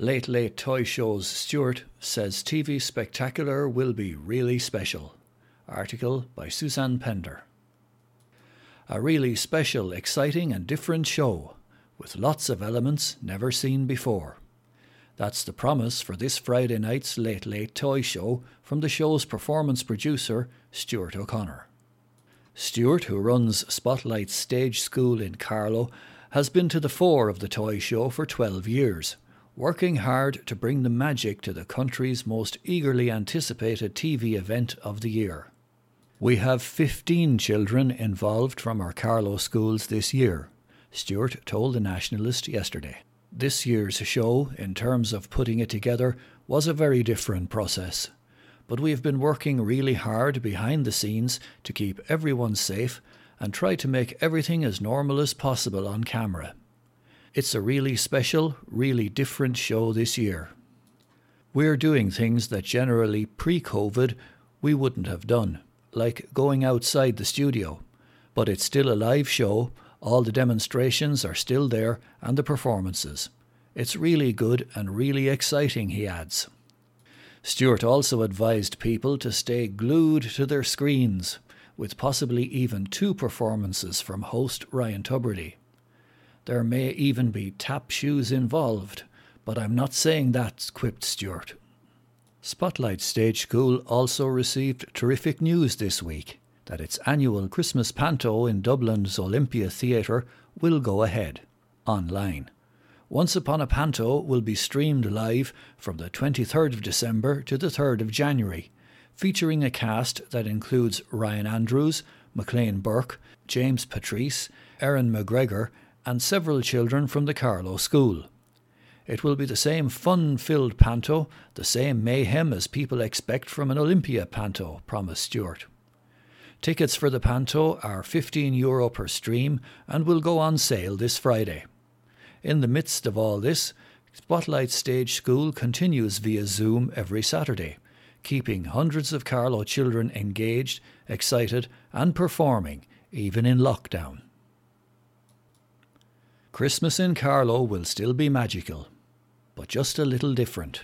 Late Late Toy Show's Stuart says TV Spectacular will be really special. Article by Suzanne Pender. A really special, exciting, and different show, with lots of elements never seen before. That's the promise for this Friday night's Late Late Toy Show from the show's performance producer, Stuart O'Connor. Stuart, who runs Spotlight Stage School in Carlow, has been to the fore of the toy show for 12 years working hard to bring the magic to the country's most eagerly anticipated TV event of the year. We have 15 children involved from our Carlow schools this year, Stuart told the Nationalist yesterday. This year's show, in terms of putting it together, was a very different process. But we have been working really hard behind the scenes to keep everyone safe and try to make everything as normal as possible on camera. It's a really special, really different show this year. We're doing things that generally pre COVID we wouldn't have done, like going outside the studio. But it's still a live show, all the demonstrations are still there, and the performances. It's really good and really exciting, he adds. Stuart also advised people to stay glued to their screens, with possibly even two performances from host Ryan Tubridy. There may even be tap shoes involved, but I'm not saying that, quipped Stuart. Spotlight Stage School also received terrific news this week that its annual Christmas Panto in Dublin's Olympia Theatre will go ahead, online. Once Upon a Panto will be streamed live from the 23rd of December to the 3rd of January, featuring a cast that includes Ryan Andrews, McLean Burke, James Patrice, Erin McGregor, and several children from the Carlow School. It will be the same fun filled panto, the same mayhem as people expect from an Olympia panto, promised Stuart. Tickets for the panto are €15 Euro per stream and will go on sale this Friday. In the midst of all this, Spotlight Stage School continues via Zoom every Saturday, keeping hundreds of Carlow children engaged, excited, and performing, even in lockdown. Christmas in Carlow will still be magical, but just a little different.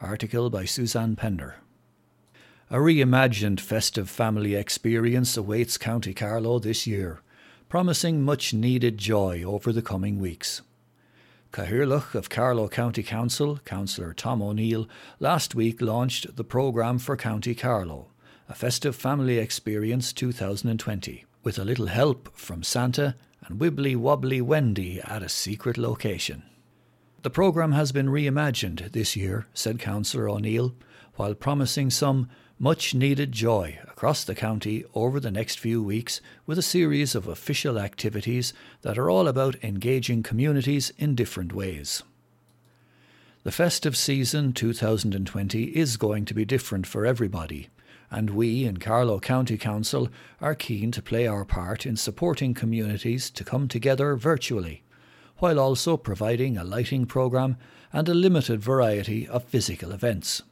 Article by Suzanne Pender. A reimagined festive family experience awaits County Carlow this year, promising much needed joy over the coming weeks. Cathaoirleach of Carlow County Council, Councillor Tom O'Neill, last week launched the programme for County Carlow, a festive family experience 2020, with a little help from Santa and Wibbly Wobbly Wendy at a secret location. The programme has been reimagined this year, said Councillor O'Neill, while promising some much needed joy across the county over the next few weeks with a series of official activities that are all about engaging communities in different ways. The festive season 2020 is going to be different for everybody, and we in Carlow County Council are keen to play our part in supporting communities to come together virtually, while also providing a lighting programme and a limited variety of physical events.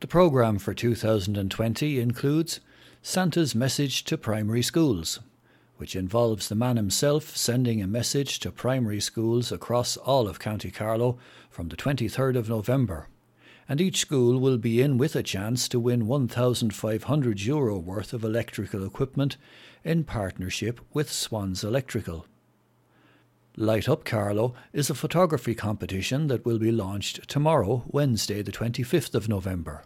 The programme for 2020 includes Santa's Message to Primary Schools, which involves the man himself sending a message to primary schools across all of County Carlow from the 23rd of November and each school will be in with a chance to win 1,500 euro worth of electrical equipment in partnership with Swans Electrical. Light Up Carlow is a photography competition that will be launched tomorrow, Wednesday, the 25th of November.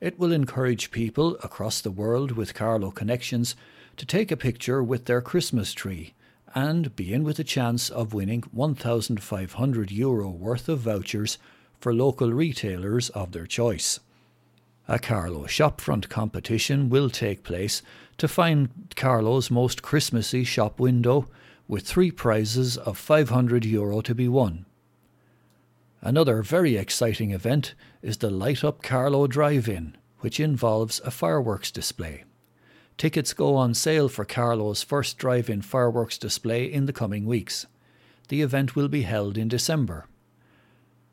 It will encourage people across the world with Carlow connections to take a picture with their Christmas tree and be in with a chance of winning 1,500 euro worth of vouchers for local retailers of their choice. A Carlow shopfront competition will take place to find Carlow's most Christmassy shop window, with three prizes of 500 euro to be won. Another very exciting event is the Light Up Carlow Drive In, which involves a fireworks display. Tickets go on sale for Carlow's first drive in fireworks display in the coming weeks. The event will be held in December.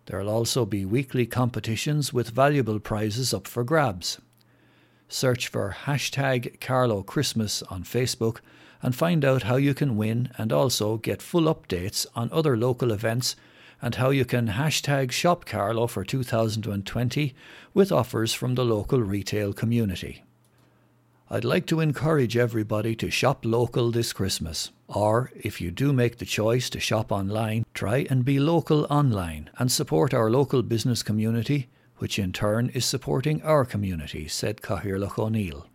There will also be weekly competitions with valuable prizes up for grabs. Search for hashtag Carlow Christmas on Facebook and find out how you can win and also get full updates on other local events and how you can hashtag Shop Carlow for 2020 with offers from the local retail community. I'd like to encourage everybody to shop local this Christmas. Or, if you do make the choice to shop online, try and be local online and support our local business community, which in turn is supporting our community, said Cathaoirleach O'Neill.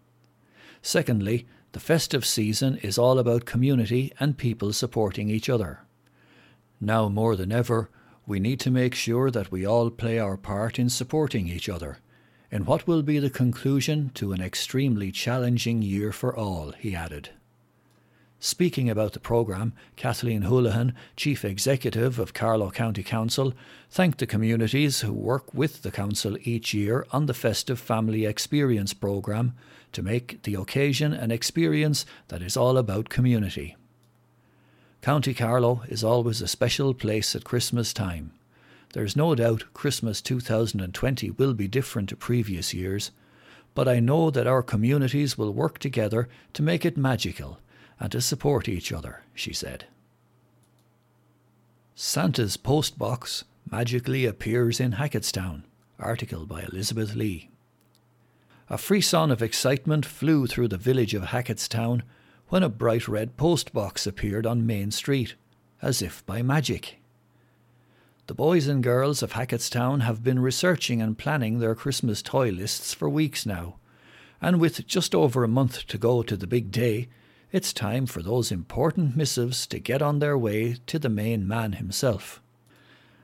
Secondly, the festive season is all about community and people supporting each other. Now more than ever, we need to make sure that we all play our part in supporting each other in what will be the conclusion to an extremely challenging year for all, he added. Speaking about the programme, Kathleen Holohan, Chief Executive of Carlow County Council, thanked the communities who work with the Council each year on the Festive Family Experience programme to make the occasion an experience that is all about community. County Carlow is always a special place at Christmas time. There's no doubt Christmas 2020 will be different to previous years, but I know that our communities will work together to make it magical and to support each other, she said. Santa's post box magically appears in Hackettstown. Article by Elizabeth Lee. A frisson of excitement flew through the village of Hackettstown when a bright red post box appeared on Main Street, as if by magic. The boys and girls of Hackettstown have been researching and planning their Christmas toy lists for weeks now, and with just over a month to go to the big day, it's time for those important missives to get on their way to the main man himself.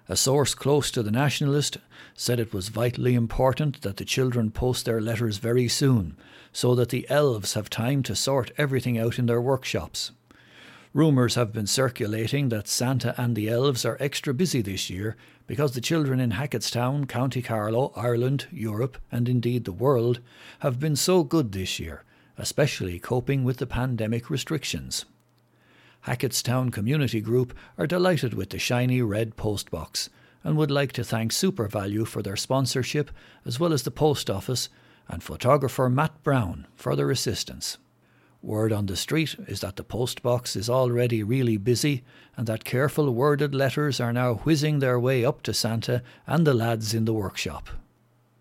A source close to the Nationalist said it was vitally important that the children post their letters very soon, so that the elves have time to sort everything out in their workshops. Rumours have been circulating that Santa and the elves are extra busy this year because the children in Hackettstown, County Carlow, Ireland, Europe, and indeed the world have been so good this year, especially coping with the pandemic restrictions. Hackettstown Community Group are delighted with the shiny red postbox and would like to thank SuperValu for their sponsorship, as well as the post office and photographer Matt Brown for their assistance. Word on the street is that the post box is already really busy and that careful worded letters are now whizzing their way up to Santa and the lads in the workshop.